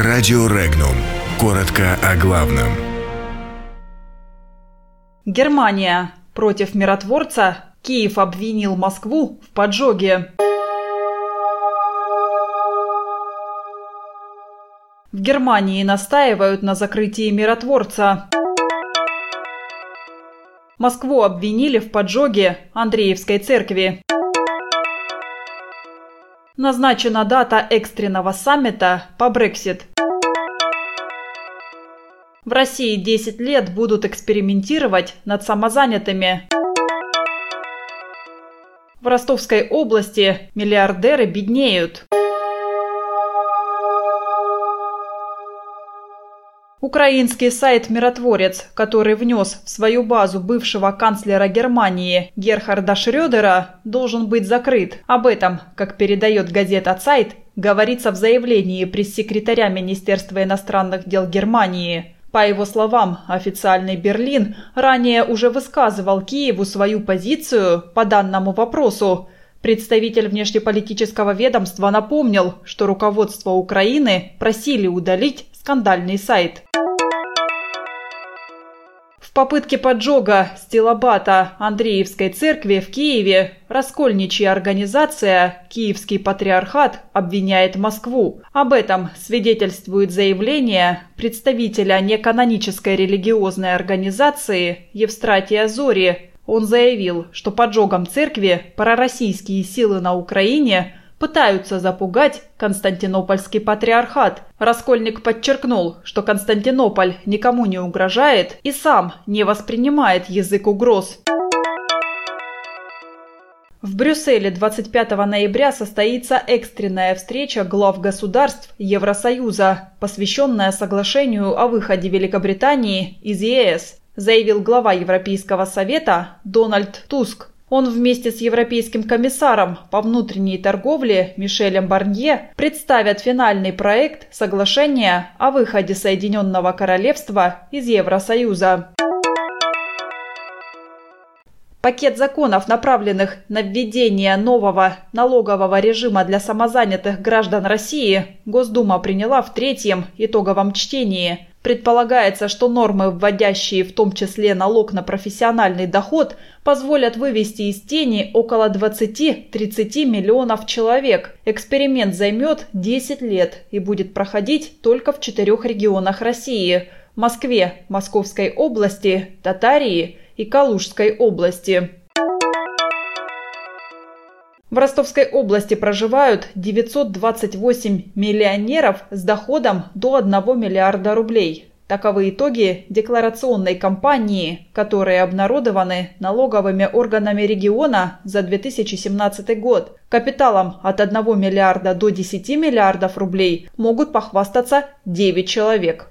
Радио Регнум. Коротко о главном. Германия. Против миротворца Киев обвинил Москву в поджоге. В Германии настаивают на закрытии миротворца. Москву обвинили в поджоге Андреевской церкви. Назначена дата экстренного саммита по Брексит. В России 10 лет будут экспериментировать над самозанятыми. В Ростовской области миллиардеры беднеют. Украинский сайт «Миротворец», который внес в свою базу бывшего канцлера Германии Герхарда Шрёдера, должен быть закрыт. Об этом, как передает газета «Цайт», говорится в заявлении пресс-секретаря Министерства иностранных дел Германии. По его словам, официальный Берлин ранее уже высказывал Киеву свою позицию по данному вопросу. Представитель внешнеполитического ведомства напомнил, что руководство Украины просили удалить скандальный сайт. В попытке поджога стилобата Андреевской церкви в Киеве раскольничья организация «Киевский патриархат» обвиняет Москву. Об этом свидетельствует заявление представителя неканонической религиозной организации Евстратия Зори. Он заявил, что поджогом церкви пророссийские силы на Украине – пытаются запугать Константинопольский патриархат. Раскольник подчеркнул, что Константинополь никому не угрожает и сам не воспринимает язык угроз. В Брюсселе 25 ноября состоится экстренная встреча глав государств Евросоюза, посвященная соглашению о выходе Великобритании из ЕС, заявил глава Европейского совета Дональд Туск. Он вместе с Европейским комиссаром по внутренней торговле Мишелем Барнье представят финальный проект соглашения о выходе Соединенного Королевства из Евросоюза. Пакет законов, направленных на введение нового налогового режима для самозанятых граждан России, Госдума приняла в третьем итоговом чтении. Предполагается, что нормы, вводящие в том числе налог на профессиональный доход, позволят вывести из тени около 20-30 миллионов человек. Эксперимент займет 10 лет и будет проходить только в четырех регионах России – Москве, Московской области, Татарии и Калужской области. В Ростовской области проживают 928 миллионеров с доходом до 1 миллиарда рублей. Таковы итоги декларационной кампании, которые обнародованы налоговыми органами региона за 2017 год. Капиталом от 1 миллиарда до 10 миллиардов рублей могут похвастаться 9 человек.